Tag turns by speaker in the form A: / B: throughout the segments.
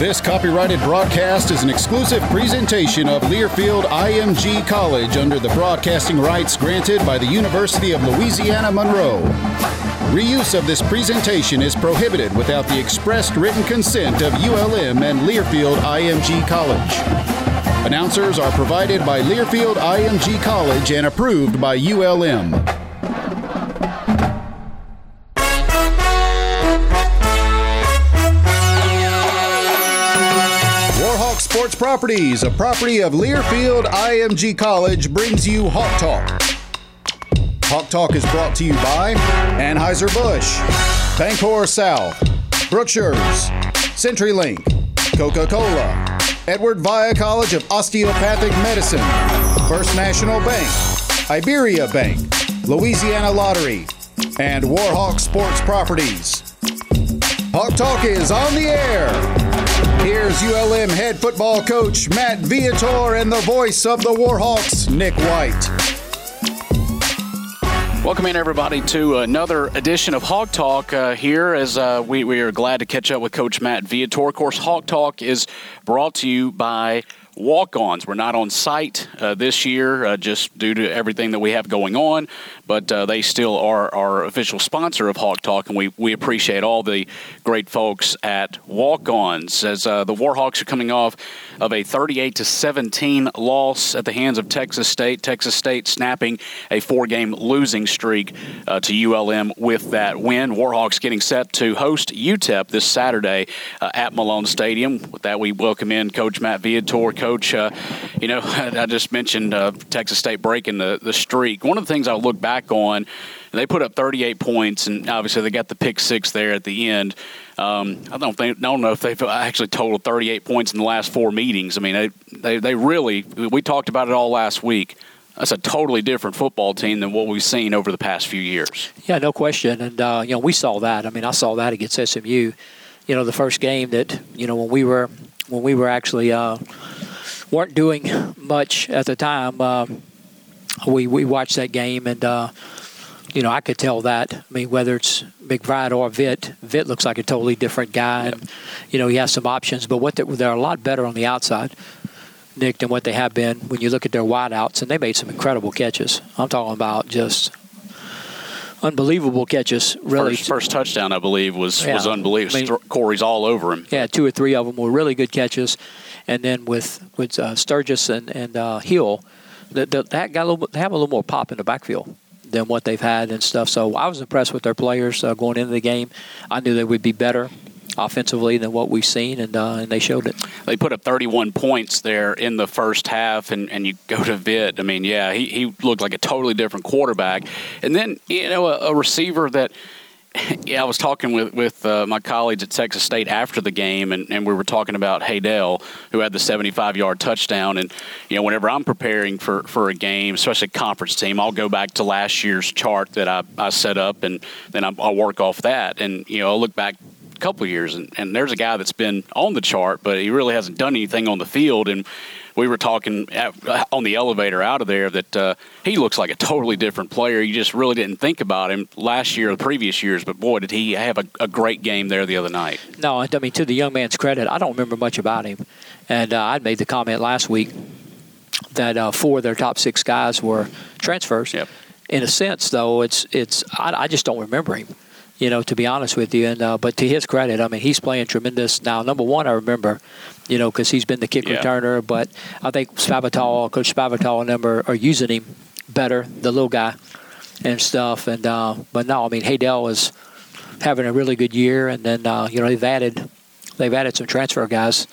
A: This copyrighted broadcast is an exclusive presentation of Learfield IMG College under the broadcasting rights granted by the University of Louisiana Monroe. Reuse of this presentation is prohibited without the expressed written consent of ULM and Learfield IMG College. Announcers are provided by Learfield IMG College and approved by ULM. Sports Properties, a property of Learfield IMG College, brings you Hawk Talk. Hawk Talk is brought to you by Anheuser-Busch, Bancorp South, Brookshire's, CenturyLink, Coca-Cola, Edward Via College of Osteopathic Medicine, First National Bank, Iberia Bank, Louisiana Lottery, and Warhawk Sports Properties. Hawk Talk is on the air. Here's ULM head football coach Matt Viator and the voice of the Warhawks, Nick White.
B: Welcome in, everybody, to another edition of Hawk Talk uh, here as uh, we, we are glad to catch up with Coach Matt Viator. Of course, Hawk Talk is brought to you by walk ons. We're not on site uh, this year uh, just due to everything that we have going on, but uh, they still are our official sponsor of Hawk Talk, and we, we appreciate all the great folks at Walk Ons as uh, the Warhawks are coming off of a 38 to 17 loss at the hands of Texas State. Texas State snapping a four game losing streak uh, to ULM with that win. Warhawks getting set to host UTEP this Saturday uh, at Malone Stadium. With that, we welcome in Coach Matt Viator. Coach, uh, you know, I just mentioned uh, Texas State breaking the, the streak. One of the things I look back on, they put up 38 points, and obviously they got the pick six there at the end. Um, I don't think I don't know if they've actually totaled 38 points in the last four meetings. I mean, they, they they really we talked about it all last week. That's a totally different football team than what we've seen over the past few years.
C: Yeah, no question. And uh, you know, we saw that. I mean, I saw that against SMU. You know, the first game that you know when we were when we were actually uh, weren't doing much at the time. Uh, we we watched that game and. Uh, you know, I could tell that. I mean, whether it's McBride or Vitt, Vitt looks like a totally different guy, and you know he has some options. But what they're, they're a lot better on the outside, Nick, than what they have been when you look at their wideouts, and they made some incredible catches. I'm talking about just unbelievable catches. Really,
B: first, first touchdown I believe was yeah. was unbelievable. I mean, Corey's all over him.
C: Yeah, two or three of them were really good catches, and then with with uh, Sturges and and uh, Hill, that that got a little, they have a little more pop in the backfield than what they've had and stuff. So I was impressed with their players uh, going into the game. I knew they would be better offensively than what we've seen, and uh, and they showed it.
B: They put up 31 points there in the first half, and, and you go to Vitt. I mean, yeah, he, he looked like a totally different quarterback. And then, you know, a, a receiver that – yeah, I was talking with with uh, my colleagues at Texas State after the game, and, and we were talking about Haydel, who had the 75 yard touchdown. And you know, whenever I'm preparing for, for a game, especially a conference team, I'll go back to last year's chart that I, I set up, and then I'll work off that. And you know, I'll look back couple years, and, and there's a guy that's been on the chart, but he really hasn't done anything on the field. And we were talking at, on the elevator out of there that uh, he looks like a totally different player. You just really didn't think about him last year or the previous years, but boy, did he have a, a great game there the other night.
C: No, I mean, to the young man's credit, I don't remember much about him. And uh, I made the comment last week that uh, four of their top six guys were transfers.
B: Yep.
C: In a sense, though, it's it's I, I just don't remember him you know, to be honest with you. And uh, but to his credit, I mean, he's playing tremendous. Now, number one, I remember, you know, because he's been the kick
B: yeah.
C: returner. But I think Spavital, Coach Spavital, and them are, are, using him better, the little guy, and stuff. And uh, but no, I mean, Haydel is having a really good year, and then uh, you know they've added they've added some transfer guys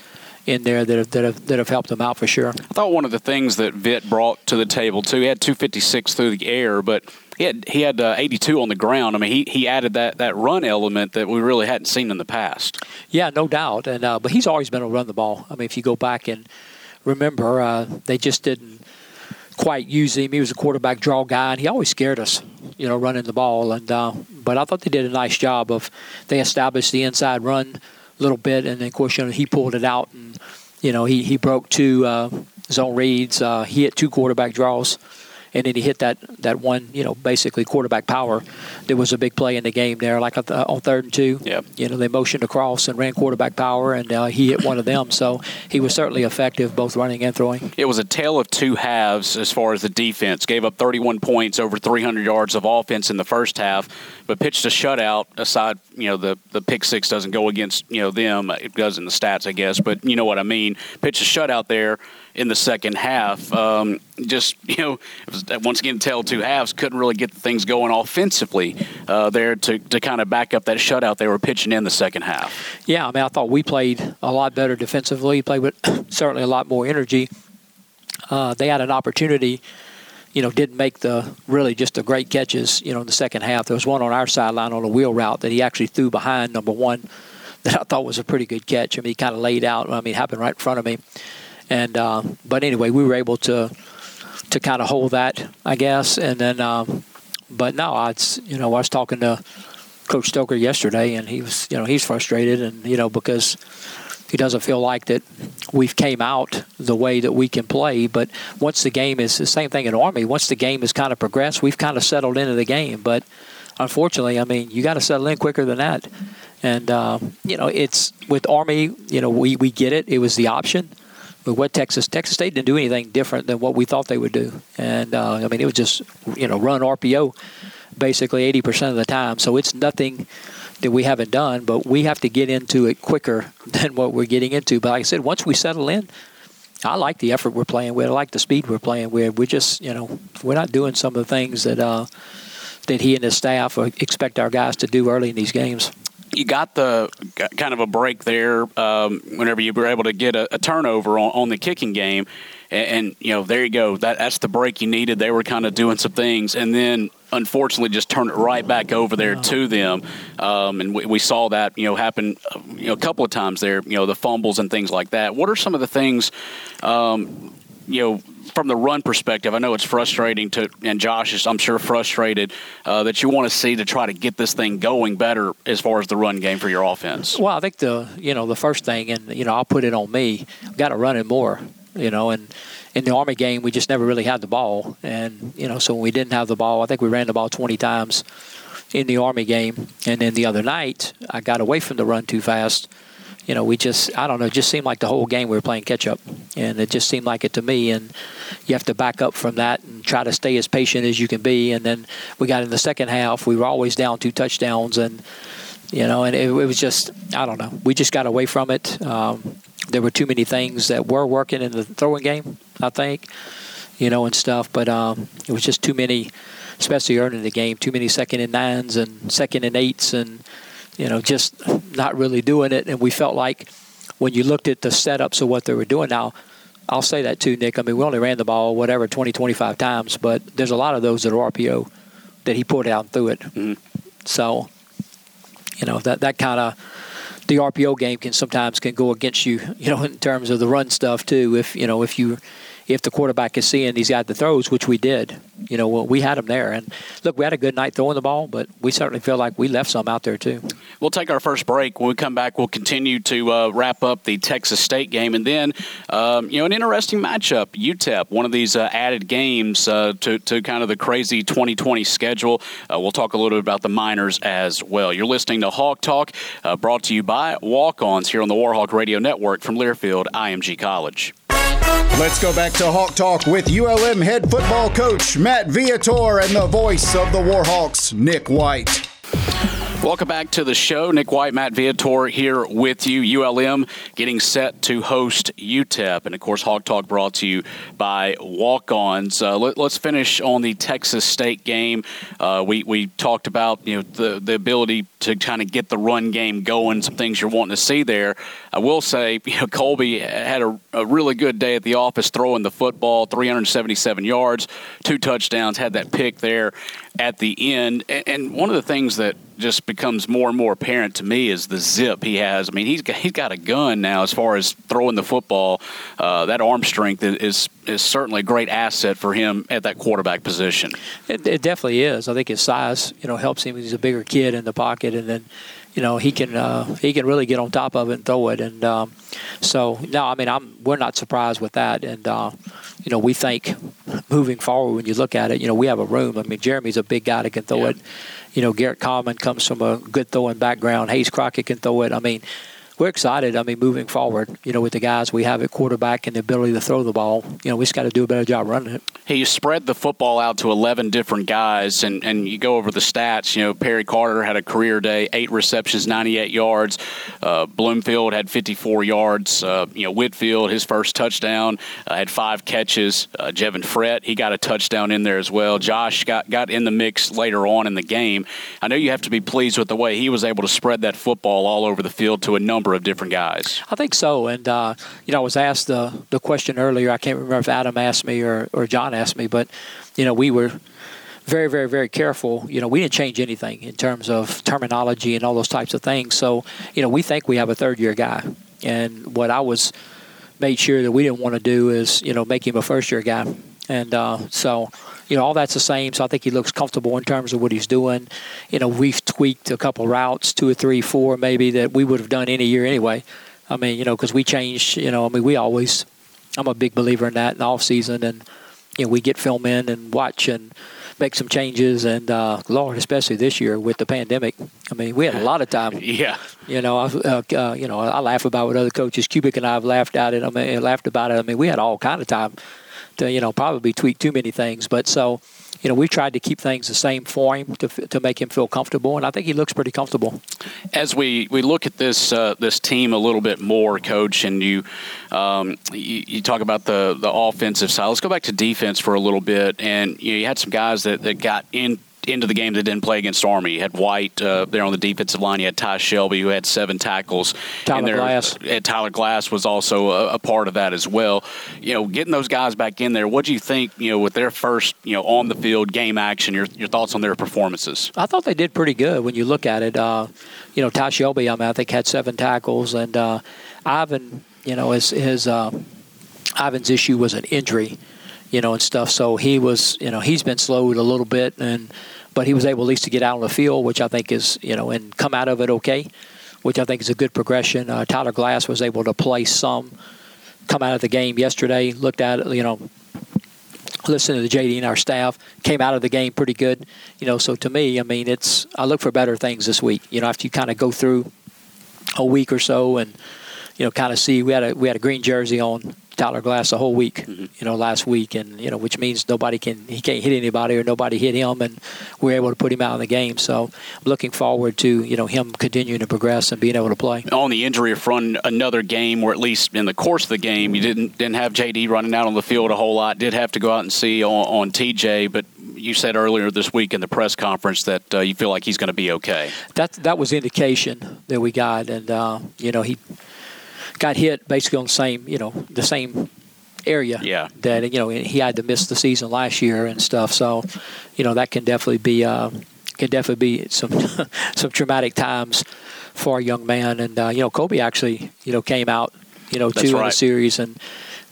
C: in there that have, that have that have helped them out for sure. I
B: thought one of the things that Vitt brought to the table too, he had 256 through the air, but he had he had uh, 82 on the ground. I mean, he, he added that, that run element that we really hadn't seen in the past.
C: Yeah, no doubt. And uh, but he's always been able to run the ball. I mean, if you go back and remember, uh, they just didn't quite use him. He was a quarterback draw guy, and he always scared us, you know, running the ball. And uh, but I thought they did a nice job of they established the inside run little bit, and then of course you know he pulled it out, and you know he he broke two uh, zone reads. Uh, he hit two quarterback draws and then he hit that that one, you know, basically quarterback power. There was a big play in the game there, like on third and two.
B: Yeah.
C: You know, they motioned across and ran quarterback power, and uh, he hit one of them. So he was certainly effective, both running and throwing.
B: It was a tale of two halves as far as the defense. Gave up 31 points, over 300 yards of offense in the first half, but pitched a shutout. Aside, you know, the the pick six doesn't go against you know them. It does in the stats, I guess, but you know what I mean. Pitched a shutout there in the second half. Um, just you know, once again, tell two halves couldn't really get things going offensively uh, there to, to kind of back up that shutout they were pitching in the second half.
C: Yeah, I mean, I thought we played a lot better defensively. Played with certainly a lot more energy. Uh, they had an opportunity. You know, didn't make the really just the great catches. You know, in the second half, there was one on our sideline on a wheel route that he actually threw behind number one, that I thought was a pretty good catch. I mean, he kind of laid out. I mean, happened right in front of me. And uh, but anyway, we were able to to kind of hold that, I guess. And then, um, but no, I you know I was talking to Coach Stoker yesterday, and he was you know he's frustrated, and you know because he doesn't feel like that we've came out the way that we can play. But once the game is the same thing in Army, once the game has kind of progressed, we've kind of settled into the game. But unfortunately, I mean, you got to settle in quicker than that. And um, you know, it's with Army. You know, we we get it. It was the option with what Texas Texas State didn't do anything different than what we thought they would do, and uh, I mean it was just you know run RPO basically 80 percent of the time. So it's nothing that we haven't done, but we have to get into it quicker than what we're getting into. But like I said, once we settle in. I like the effort we're playing with. I like the speed we're playing with. We're just, you know, we're not doing some of the things that uh, that he and his staff expect our guys to do early in these games
B: you got the kind of a break there um, whenever you were able to get a, a turnover on, on, the kicking game, and, and, you know there you go. That that's the break you needed. They were kind of doing some things, and then unfortunately just turned it right back over there to them, um, and we, we, saw that you know happen you know a couple of times there. You know the fumbles and things like that. What are some of the things? Um, you know from the run perspective, I know it's frustrating to, and Josh is, I'm sure, frustrated uh, that you want to see to try to get this thing going better as far as the run game for your offense.
C: Well, I think the, you know, the first thing, and you know, I'll put it on me, got to run it more, you know, and in the Army game, we just never really had the ball, and you know, so when we didn't have the ball, I think we ran the ball 20 times in the Army game, and then the other night, I got away from the run too fast you know, we just, I don't know, it just seemed like the whole game we were playing catch up. And it just seemed like it to me. And you have to back up from that and try to stay as patient as you can be. And then we got in the second half, we were always down two touchdowns. And, you know, and it, it was just, I don't know, we just got away from it. Um, there were too many things that were working in the throwing game, I think, you know, and stuff. But um, it was just too many, especially early in the game, too many second and nines and second and eights and, you know, just not really doing it. And we felt like when you looked at the setups of what they were doing now, I'll say that too, Nick. I mean, we only ran the ball, whatever, 20, 25 times, but there's a lot of those that are RPO that he put out and threw it. Mm-hmm. So, you know, that, that kind of, the RPO game can sometimes can go against you, you know, in terms of the run stuff too. If, you know, if you, if the quarterback is seeing he's got the throws, which we did, you know, we had him there. And look, we had a good night throwing the ball, but we certainly feel like we left some out there too.
B: We'll take our first break. When we come back, we'll continue to uh, wrap up the Texas State game, and then um, you know an interesting matchup, UTEP, one of these uh, added games uh, to to kind of the crazy 2020 schedule. Uh, we'll talk a little bit about the Miners as well. You're listening to Hawk Talk, uh, brought to you by Walk-Ons here on the Warhawk Radio Network from Learfield IMG College.
A: Let's go back to Hawk Talk with ULM head football coach Matt Viator and the voice of the Warhawks, Nick White.
B: Welcome back to the show. Nick White, Matt Viator here with you. ULM getting set to host UTEP. And of course, Hawk Talk brought to you by Walk Ons. Uh, let, us finish on the Texas State game. Uh, we, we talked about you know the, the ability to kind of get the run game going, some things you're wanting to see there. I will say, you know, Colby had a, a really good day at the office throwing the football, 377 yards, two touchdowns, had that pick there at the end. And one of the things that just becomes more and more apparent to me is the zip he has. I mean, he's got, he's got a gun now as far as throwing the football. Uh, that arm strength is is certainly a great asset for him at that quarterback position.
C: It, it, definitely is. I think his size, you know, helps him. He's a bigger kid in the pocket, and then you know he can uh, he can really get on top of it and throw it. And um, so no, I mean I'm we're not surprised with that. And uh, you know we think moving forward when you look at it, you know we have a room. I mean Jeremy's a big guy that can throw
B: Yeah.
C: it. You know Garrett Common comes from a good throwing background. Hayes Crockett can throw it. I mean we're excited. I mean, moving forward, you know, with the guys we have at quarterback and the ability to throw the ball, you know, we just got to do a better job running it.
B: Hey, you spread the football out to 11 different guys, and, and you go over the stats. You know, Perry Carter had a career day, eight receptions, 98 yards. Uh, Bloomfield had 54 yards. Uh, you know, Whitfield, his first touchdown, uh, had five catches. Uh, Jevin Frett, he got a touchdown in there as well. Josh got, got in the mix later on in the game. I know you have to be pleased with the way he was able to spread that football all over the field to a number of different guys.
C: I think so. And, uh, you know, I was asked the, the question earlier. I can't remember if Adam asked me or, or John asked me, but, you know, we were very, very, very careful. You know, we didn't change anything in terms of terminology and all those types of things. So, you know, we think we have a third year guy. And what I was made sure that we didn't want to do is, you know, make him a first year guy. And uh, so, you know, all that's the same. So I think he looks comfortable in terms of what he's doing. You know, we've tweaked a couple routes, two or three, four maybe, that we would have done any year anyway. I mean, you know, because we changed, you know, I mean, we always, I'm a big believer in that in the off season. And, you know, we get film in and watch and make some changes. And, uh, Lord, especially this year with the pandemic, I mean, we had a lot of time
B: Yeah.
C: you know, I, uh, uh, you know, I laugh about what other coaches, Kubik and I have laughed at it. I mean, laughed about it. I mean, we had all kind of time you know, probably tweak too many things. But so, you know, we tried to keep things the same for him to to make him feel comfortable, and I think he looks pretty comfortable.
B: as we, we look at this uh, this team a little bit more, Coach, and you, um, you you talk about the the offensive side. Let's go back to defense for a little bit. And you, know, you had some guys that, that got in into the game that didn't play against Army. You had White uh, there on the defensive line. You had Ty Shelby who had seven tackles.
C: Tyler
B: And there-
C: Glass.
B: uh, Tyler Glass was also a, a part of that as well. You know, getting those guys back in there. What do you think? You know, with their first you know on the field game action. Your your thoughts on their performances?
C: I thought they did pretty good when you look at it. Uh, you know, Ty Shelby, I mean, I think had seven tackles, and uh, Ivan, you know, his his uh, Ivan's issue was an injury, you know, and stuff. So he was, you know, he's been slowed a little bit, and but he was able at least to get out on the field, which I think is, you know, and come out of it okay, which I think is a good progression. Uh, Tyler Glass was able to play some, come out of the game yesterday, looked at it, you know, listened to the JD and our staff, came out of the game pretty good. You know, so to me, I mean, it's I look for better things this week. You know, after you kind of go through a week or so and you know kind of see we had a we had a green jersey on Tyler Glass the whole week. You know, last week, and you know, which means nobody can he can't hit anybody or nobody hit him, and we're able to put him out of the game. So I'm looking forward to you know him continuing to progress and being able to play.
B: on the injury front, another game or at least in the course of the game, you didn't didn't have JD running out on the field a whole lot. Did have to go out and see on, on TJ, but you said earlier this week in the press conference that uh, you feel like he's going to be okay.
C: that that was indication that we got, and uh, you know he got hit basically on the same you know the same area
B: Yeah.
C: that you know he had to miss the season last year and stuff. So you know that can definitely be uh, can definitely be some some traumatic times for a young man. And uh, you know Kobe actually you know came out you know
B: That's
C: in
B: right.
C: the series and.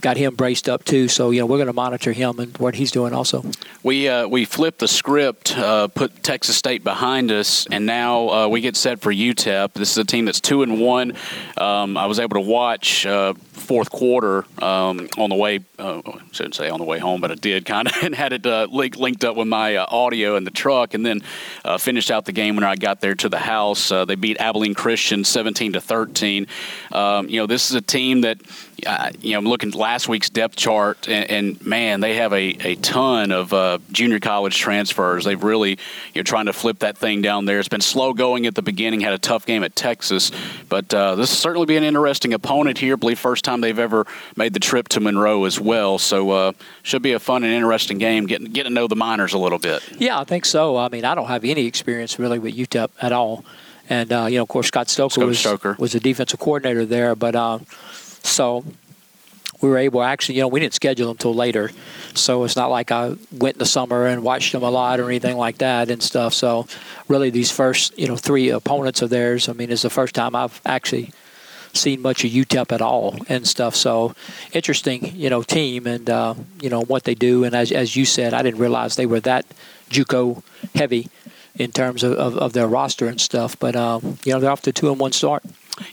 C: Got him braced up too, so you know we're going to monitor him and what he's doing also.
B: We uh, we flipped the script, uh, put Texas State behind us, and now uh, we get set for UTEP. This is a team that's two and one. Um, I was able to watch uh, fourth quarter um, on the way. Uh, I shouldn't say on the way home, but I did kind of and had it uh, link, linked up with my uh, audio in the truck, and then uh, finished out the game when I got there to the house. Uh, they beat Abilene Christian seventeen to thirteen. Um, you know, this is a team that. Uh, you know, I'm looking at last week's depth chart, and, and man, they have a, a ton of uh, junior college transfers. They've really, you're trying to flip that thing down there. It's been slow going at the beginning. Had a tough game at Texas, but uh, this will certainly be an interesting opponent here. I believe first time they've ever made the trip to Monroe as well. So uh, should be a fun and interesting game. Getting getting to know the miners a little bit.
C: Yeah, I think so. I mean, I don't have any experience really with UTEP at all, and uh, you know, of course, Scott Stoker
B: Scott
C: was
B: Stoker.
C: was the defensive coordinator there, but uh, so we were able actually, you know, we didn't schedule them until later, so it's not like I went in the summer and watched them a lot or anything like that and stuff. So really, these first, you know, three opponents of theirs, I mean, is the first time I've actually seen much of UTEP at all and stuff. So interesting, you know, team and uh, you know what they do. And as as you said, I didn't realize they were that JUCO heavy in terms of, of, of their roster and stuff. But um, you know they're off to two and one start.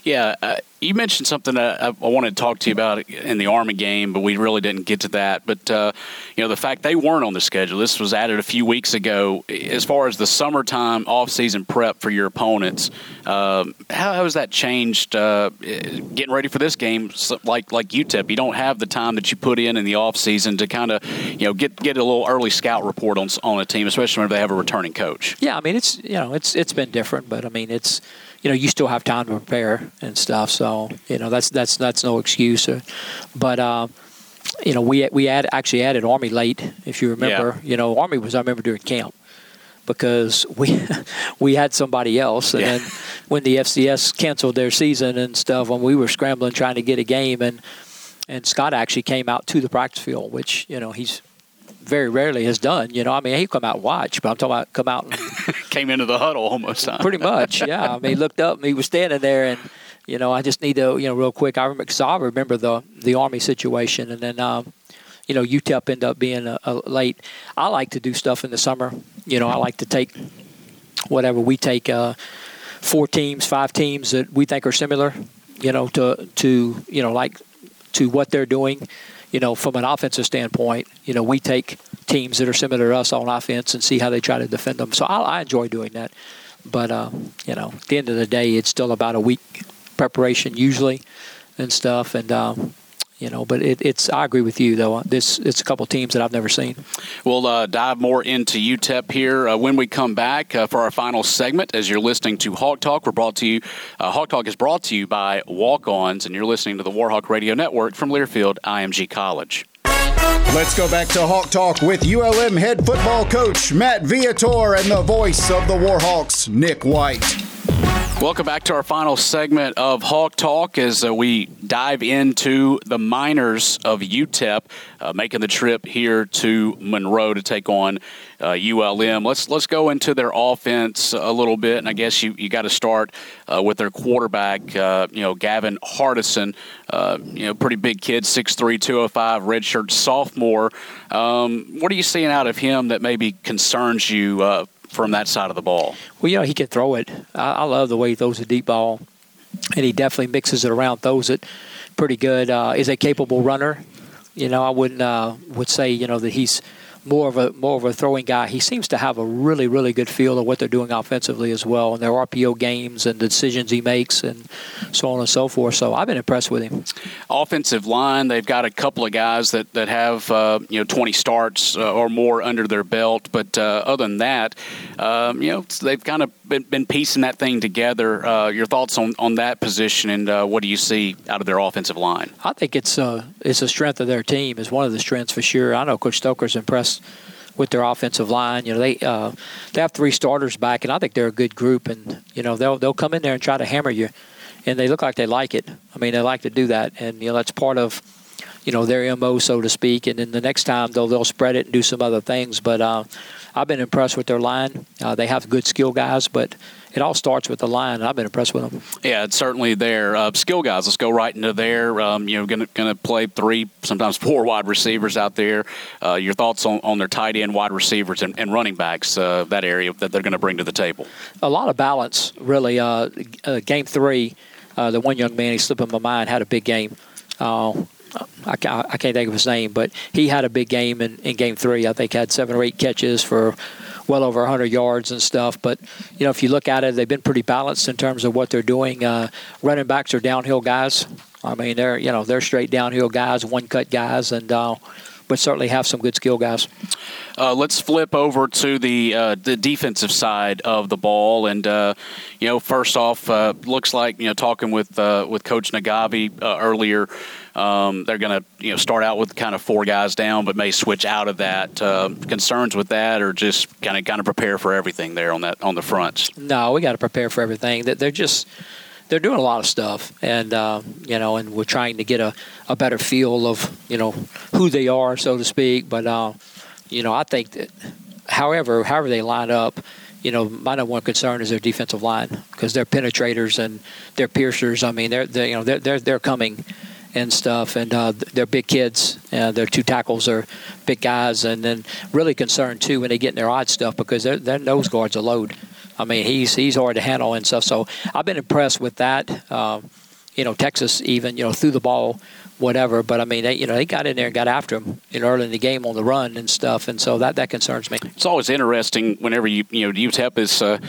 B: Yeah, uh, you mentioned something I, I, wanted to talk to you about in the Army game, but we really didn't get to that. But uh, you know, the fact they weren't on the schedule. This was added a few weeks ago. As far as the summertime off-season prep for your opponents, um, how, how, has that changed? Uh, getting ready for this game, like like UTEP, you don't have the time that you put in in the off-season to kind of you know get get a little early scout report on on a team, especially when they have a returning coach.
C: Yeah, I mean it's you know it's it's been different, but I mean it's you know you still have time to prepare and stuff. So you know that's that's that's no excuse. Uh, but uh, you know we we add, actually added Army late. If you remember, yeah. you know Army was I remember during camp because we we had somebody else, and yeah. then when the FCS canceled their season and stuff, when we were scrambling trying to get a game, and and Scott actually came out to the practice field, which you know he's very rarely has done. You know, I mean, he come out and watch, but I'm talking about come out and
B: came into the huddle almost. Huh?
C: Pretty much, yeah. I mean, he looked up and he was standing there, and you know, I just need to, you know, real quick. I remember, I remember the the Army situation, and then. Um, you know, UTEP end up being a, a late. I like to do stuff in the summer. You know, I like to take whatever we take uh, four teams, five teams that we think are similar. You know, to to you know like to what they're doing you know, from an offensive standpoint, you know, we take teams that are similar to us on offense and see how they try to defend them. So I, I enjoy doing that. But, uh, you know, at the end of the day, it's still about a week preparation usually and stuff. And, um, you know. But it, it's I agree with you though. This it's a couple teams that I've never seen.
B: We'll uh, dive more into UTEP here uh, when we come back uh, for our final segment. As you're listening to Hawk Talk, we're brought to you. Uh, Hawk Talk is brought to you by Walk-Ons, and you're listening to the Warhawk Radio Network from Learfield IMG College.
A: Let's go back to Hawk Talk with ULM head football coach Matt Viator and the voice of the Warhawks, Nick White.
B: Welcome back to our final segment of Hawk Talk as uh, we dive into the miners of UTEP, uh, making the trip here to Monroe to take on uh, ULM. Let's let's go into their offense a little bit, and I guess you, you got to start uh, with their quarterback, uh, you know, Gavin Hardison. Uh, you know, pretty big kid, 6'3", 205, redshirt sophomore. Um, what are you seeing out of him that maybe concerns you from that side of the ball?
C: Well, you know, he can throw it. I, I love the way he throws a deep ball, and he definitely mixes it around, throws it pretty good. Uh, is a capable runner. You know, I wouldn't uh, would say you know that he's more of a more of a throwing guy. He seems to have a really really good feel of what they're doing offensively as well, and their RPO games and the decisions he makes, and so on and so forth. So I've been impressed with him.
B: Offensive line, they've got a couple of guys that that have uh, you know 20 starts uh, or more under their belt, but uh, other than that, um, you know they've kind of been, been piecing that thing together. Uh, your thoughts on, on that position, and uh, what do you see out of their offensive line?
C: I think it's uh, it's a strength of their team. Is one of the strengths for sure. I know Coach Stoker's impressed with their offensive line. You know, they uh, they have three starters back, and I think they're a good group. And you know, they'll they'll come in there and try to hammer you, and they look like they like it. I mean, they like to do that, and you know, that's part of you know their mo, so to speak. And then the next time they'll they'll spread it and do some other things. But uh, I've been impressed with their line. Uh, they have good skill guys, but it all starts with the line. I've been impressed with them.
B: Yeah, it's certainly there. Uh, skill guys, let's go right into there. Um, you know, going to play three, sometimes four wide receivers out there. Uh, your thoughts on, on their tight end, wide receivers, and, and running backs, uh, that area that they're going to bring to the table?
C: A lot of balance, really. Uh, uh, game three, uh, the one young man, he slipped in my mind, had a big game. I I can't think of his name, but he had a big game in, in game three. I think had seven or eight catches for well over 100 yards and stuff. But you know, if you look at it, they've been pretty balanced in terms of what they're doing. Uh, running backs are downhill guys. I mean, they're you know they're straight downhill guys, one cut guys, and uh, but certainly have some good skill guys.
B: Uh, let's flip over to the uh, the defensive side of the ball, and uh, you know, first off, uh, looks like you know talking with uh, with Coach Nagavi uh, earlier. Um, they're going to you know start out with kind of four guys down, but may switch out of that. concerns with that, or just kind of kind of prepare for everything there on that on the fronts.
C: No, we got to prepare for everything. That they're just they're doing a lot of stuff, and uh, you know, and we're trying to get a, a better feel of you know who they are, so to speak. But uh, you know, I think that, however, however they line up, you know, my number one concern is their defensive line because they're penetrators and they're piercers. I mean, they're, they're you know they're, they're they're coming, and stuff. And uh, they're big kids. Uh, their two tackles are big guys, and then really concerned too when they get in their odd stuff because their nose guards are load. I mean, he's he's hard to handle and stuff. So I've been impressed with that. Uh, you know, Texas even you know threw the ball whatever. But I mean, they you know they got in there and got after him you know, early in the game on the run and stuff, and so that that concerns me.
B: It's always interesting whenever you you know UTEP is. Uh,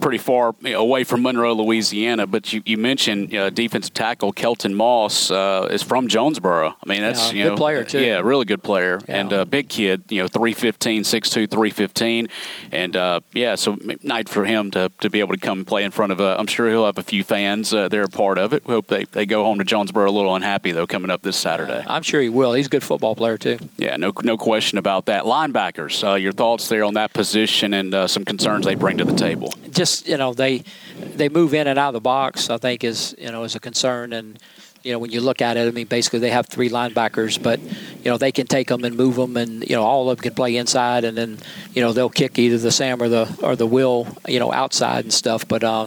B: pretty far away from Monroe, Louisiana. But you, you mentioned uh, defensive tackle Kelton Moss uh, is from Jonesboro. I mean, that's
C: yeah,
B: you
C: good
B: know,
C: player too.
B: Yeah, really good player
C: yeah.
B: and a uh, big kid. You know, 315, 6'2", 315. and uh, yeah, so night for him to, to be able to come play in front of. Uh, I'm sure he'll have a few fans. Uh, they're a part of it. We hope they, they go home to Jonesboro a little unhappy though coming up this Saturday.
C: I'm sure he will. He's a good football player too.
B: Yeah, no no question about that. Linebackers, your thoughts there on that position and some concerns they bring to the table.
C: Just you know they they move in and out of the box. I think is you know is a concern and. You know, when you look at it, I mean, basically they have three linebackers, but you know they can take them and move them, and you know all of them can play inside, and then you know they'll kick either the Sam or the or the Will, you know, outside and stuff. But uh,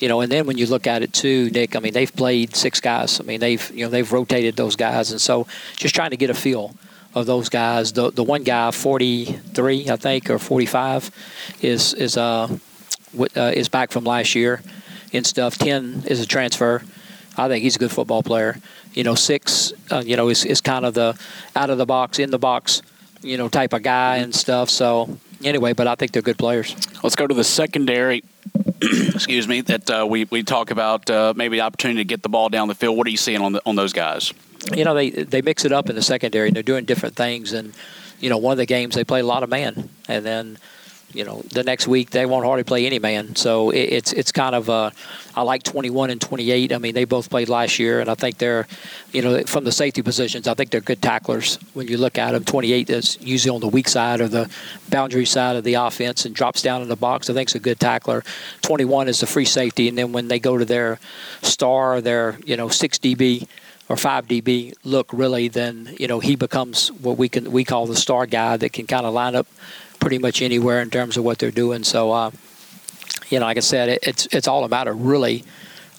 C: you know, and then when you look at it too, Nick, I mean, they've played six guys. I mean, they've you know they've rotated those guys, and so just trying to get a feel of those guys. The the one guy, 43, I think, or 45, is is uh uh, is back from last year and stuff. Ten is a transfer. I think he's a good football player. You know, six, uh, you know, is, is kind of the out of the box, in the box, you know, type of guy and stuff. So anyway, but I think they're good players.
B: Let's go to the secondary. excuse me. That uh, we we talk about uh, maybe the opportunity to get the ball down the field. What are you seeing on the, on those guys?
C: You know, they they mix it up in the secondary. and They're doing different things, and you know, one of the games they play a lot of man, and then you know, the next week they won't hardly play any man. So it, it's it's kind of uh, I like 21 and 28. I mean, they both played last year, and I think they're, you know, from the safety positions, I think they're good tacklers when you look at them. 28 is usually on the weak side or the boundary side of the offense and drops down in the box. I think a good tackler. 21 is the free safety, and then when they go to their star, their you know 6 DB or five DB look really, then you know he becomes what we can we call the star guy that can kind of line up pretty much anywhere in terms of what they're doing. So, uh, you know, like I said, it, it's it's all a matter really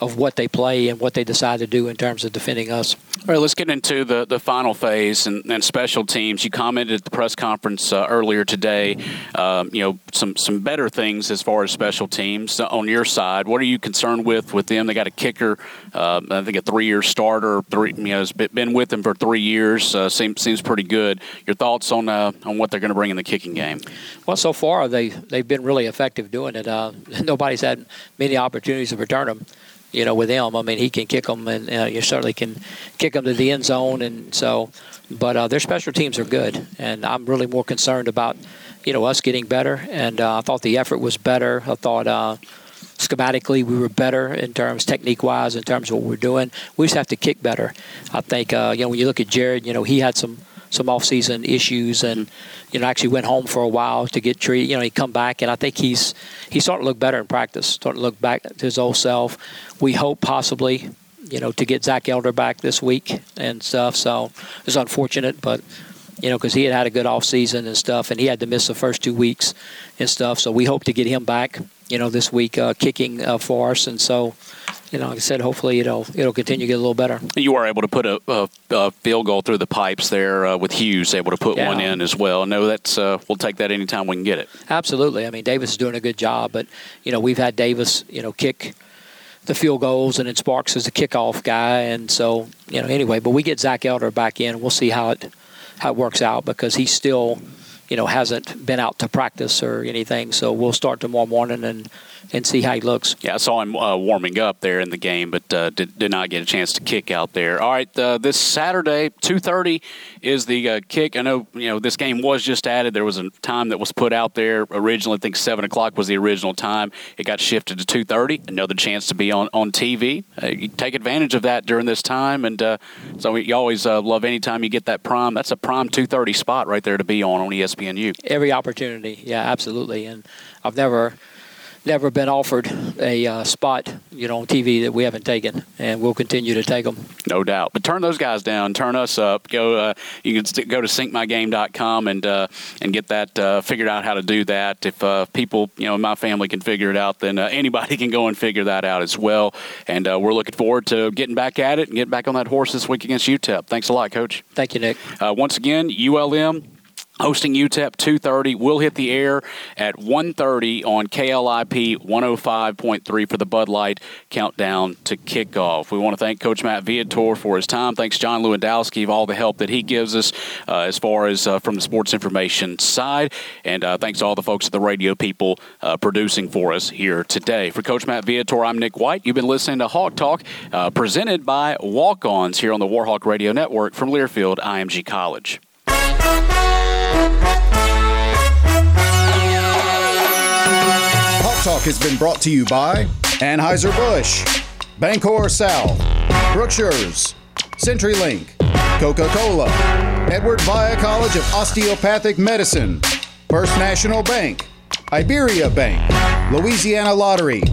C: of what they play and what they decide to do in terms of defending us.
B: All right, let's get into the, the final phase and, and special teams. You commented at the press conference uh, earlier today, um, you know, some, some better things as far as special teams on your side. What are you concerned with with them? They got a kicker, uh, I think a three-year starter, three, you know, has been with them for three years. Uh, seems seems pretty good. Your thoughts on uh, on what they're going to bring in the kicking game?
C: Well, so far they they've been really effective doing it. Uh, nobody's had many opportunities to return them you know, with him. I mean, he can kick them, and uh, you certainly can kick them to the end zone. And so, but uh, their special teams are good, and I'm really more concerned about, you know, us getting better. And uh, I thought the effort was better. I thought uh, schematically we were better in terms technique wise in terms of what we're doing. We just have to kick better. I think uh, you know when you look at Jared, you know he had some some off-season issues and you know actually went home for a while to get treated. You know he come back and I think he's he's starting to look better in practice, starting to look back to his old self. We hope possibly you know to get Zach Elder back this week and stuff. So it's unfortunate, but you know because he had had a good off season and stuff, and he had to miss the first two weeks and stuff. So we hope to get him back you know this week uh, kicking uh, for us, and so you know, like I said, hopefully it'll it'll continue to get a little better.
B: You were able to put a, a, a field goal through the pipes there uh, with Hughes, able to put yeah. one in as well. No, that's uh, we'll take that anytime we can get it.
C: Absolutely. I mean, Davis is doing a good job, but you know, we've had Davis, you know, kick the field goals, and then Sparks is a kickoff guy, and so you know, anyway. But we get Zach Elder back in. We'll see how it how it works out because he's still, you know, hasn't been out to practice or anything. So we'll start tomorrow morning and and see how he looks.
B: Yeah, I saw him uh, warming up there in the game, but uh, did, did not get a chance to kick out there. All right, uh, this Saturday, two thirty is the uh, kick. I know you know this game was just added. There was a time that was put out there originally. I think seven o'clock was the original time. It got shifted to two thirty. Another chance to be on on TV. Uh, you take advantage of that during this time, and uh, so you always love anytime you get that prime. That's a prime two thirty spot right there to be on on ESPNU.
C: Every opportunity, yeah, absolutely. And I've never never been offered a uh, spot, you know, on TV that we haven't taken, and we'll continue to take them.
B: No doubt. But turn those guys down. Turn us up. Go. Uh, you can st- go to syncmygame.com and uh, and get that uh, figured out how to do that. If uh, people, you know, my family can figure it out, then uh, anybody can go and figure that out as well. And we're looking forward to getting back at it and getting back on that horse this week against UTEP. Thanks a lot, Coach.
C: Thank you, Nick.
B: once again, ULM hosting UTEP 2:30. We'll hit the air at 1:30 on KLIP 105.3 for the Bud Light countdown to kickoff. We want to thank Coach Matt Viator for his time. Thanks John Lewandowski for all the help that he gives us uh, as far as uh, from the sports information side, and uh, thanks to all the folks at the radio people uh, producing for us here today. For Coach Matt Viator, I'm Nick White. You've been listening to Hawk Talk, uh, presented by Walk-Ons here on the Warhawk Radio Network from Learfield IMG College.
A: Talk has been brought to you by Anheuser-Busch, Bancorp South, Brookshire's, CenturyLink, Coca-Cola, Edward Via College of Osteopathic Medicine, First National Bank, Iberia Bank, Louisiana Lottery,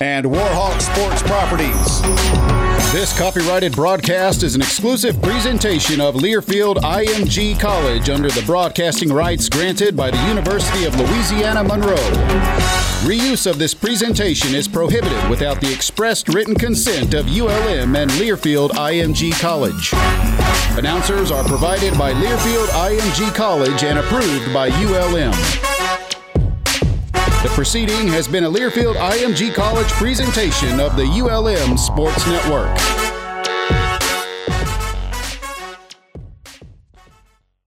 A: and Warhawk Sports Properties. This copyrighted broadcast is an exclusive presentation of Learfield IMG College under the broadcasting rights granted by the University of Louisiana Monroe. Reuse of this presentation is prohibited without the expressed written consent of ULM and Learfield IMG College. Announcers are provided by Learfield IMG College and approved by ULM. The proceeding has been a Learfield IMG College presentation of the ULM Sports Network.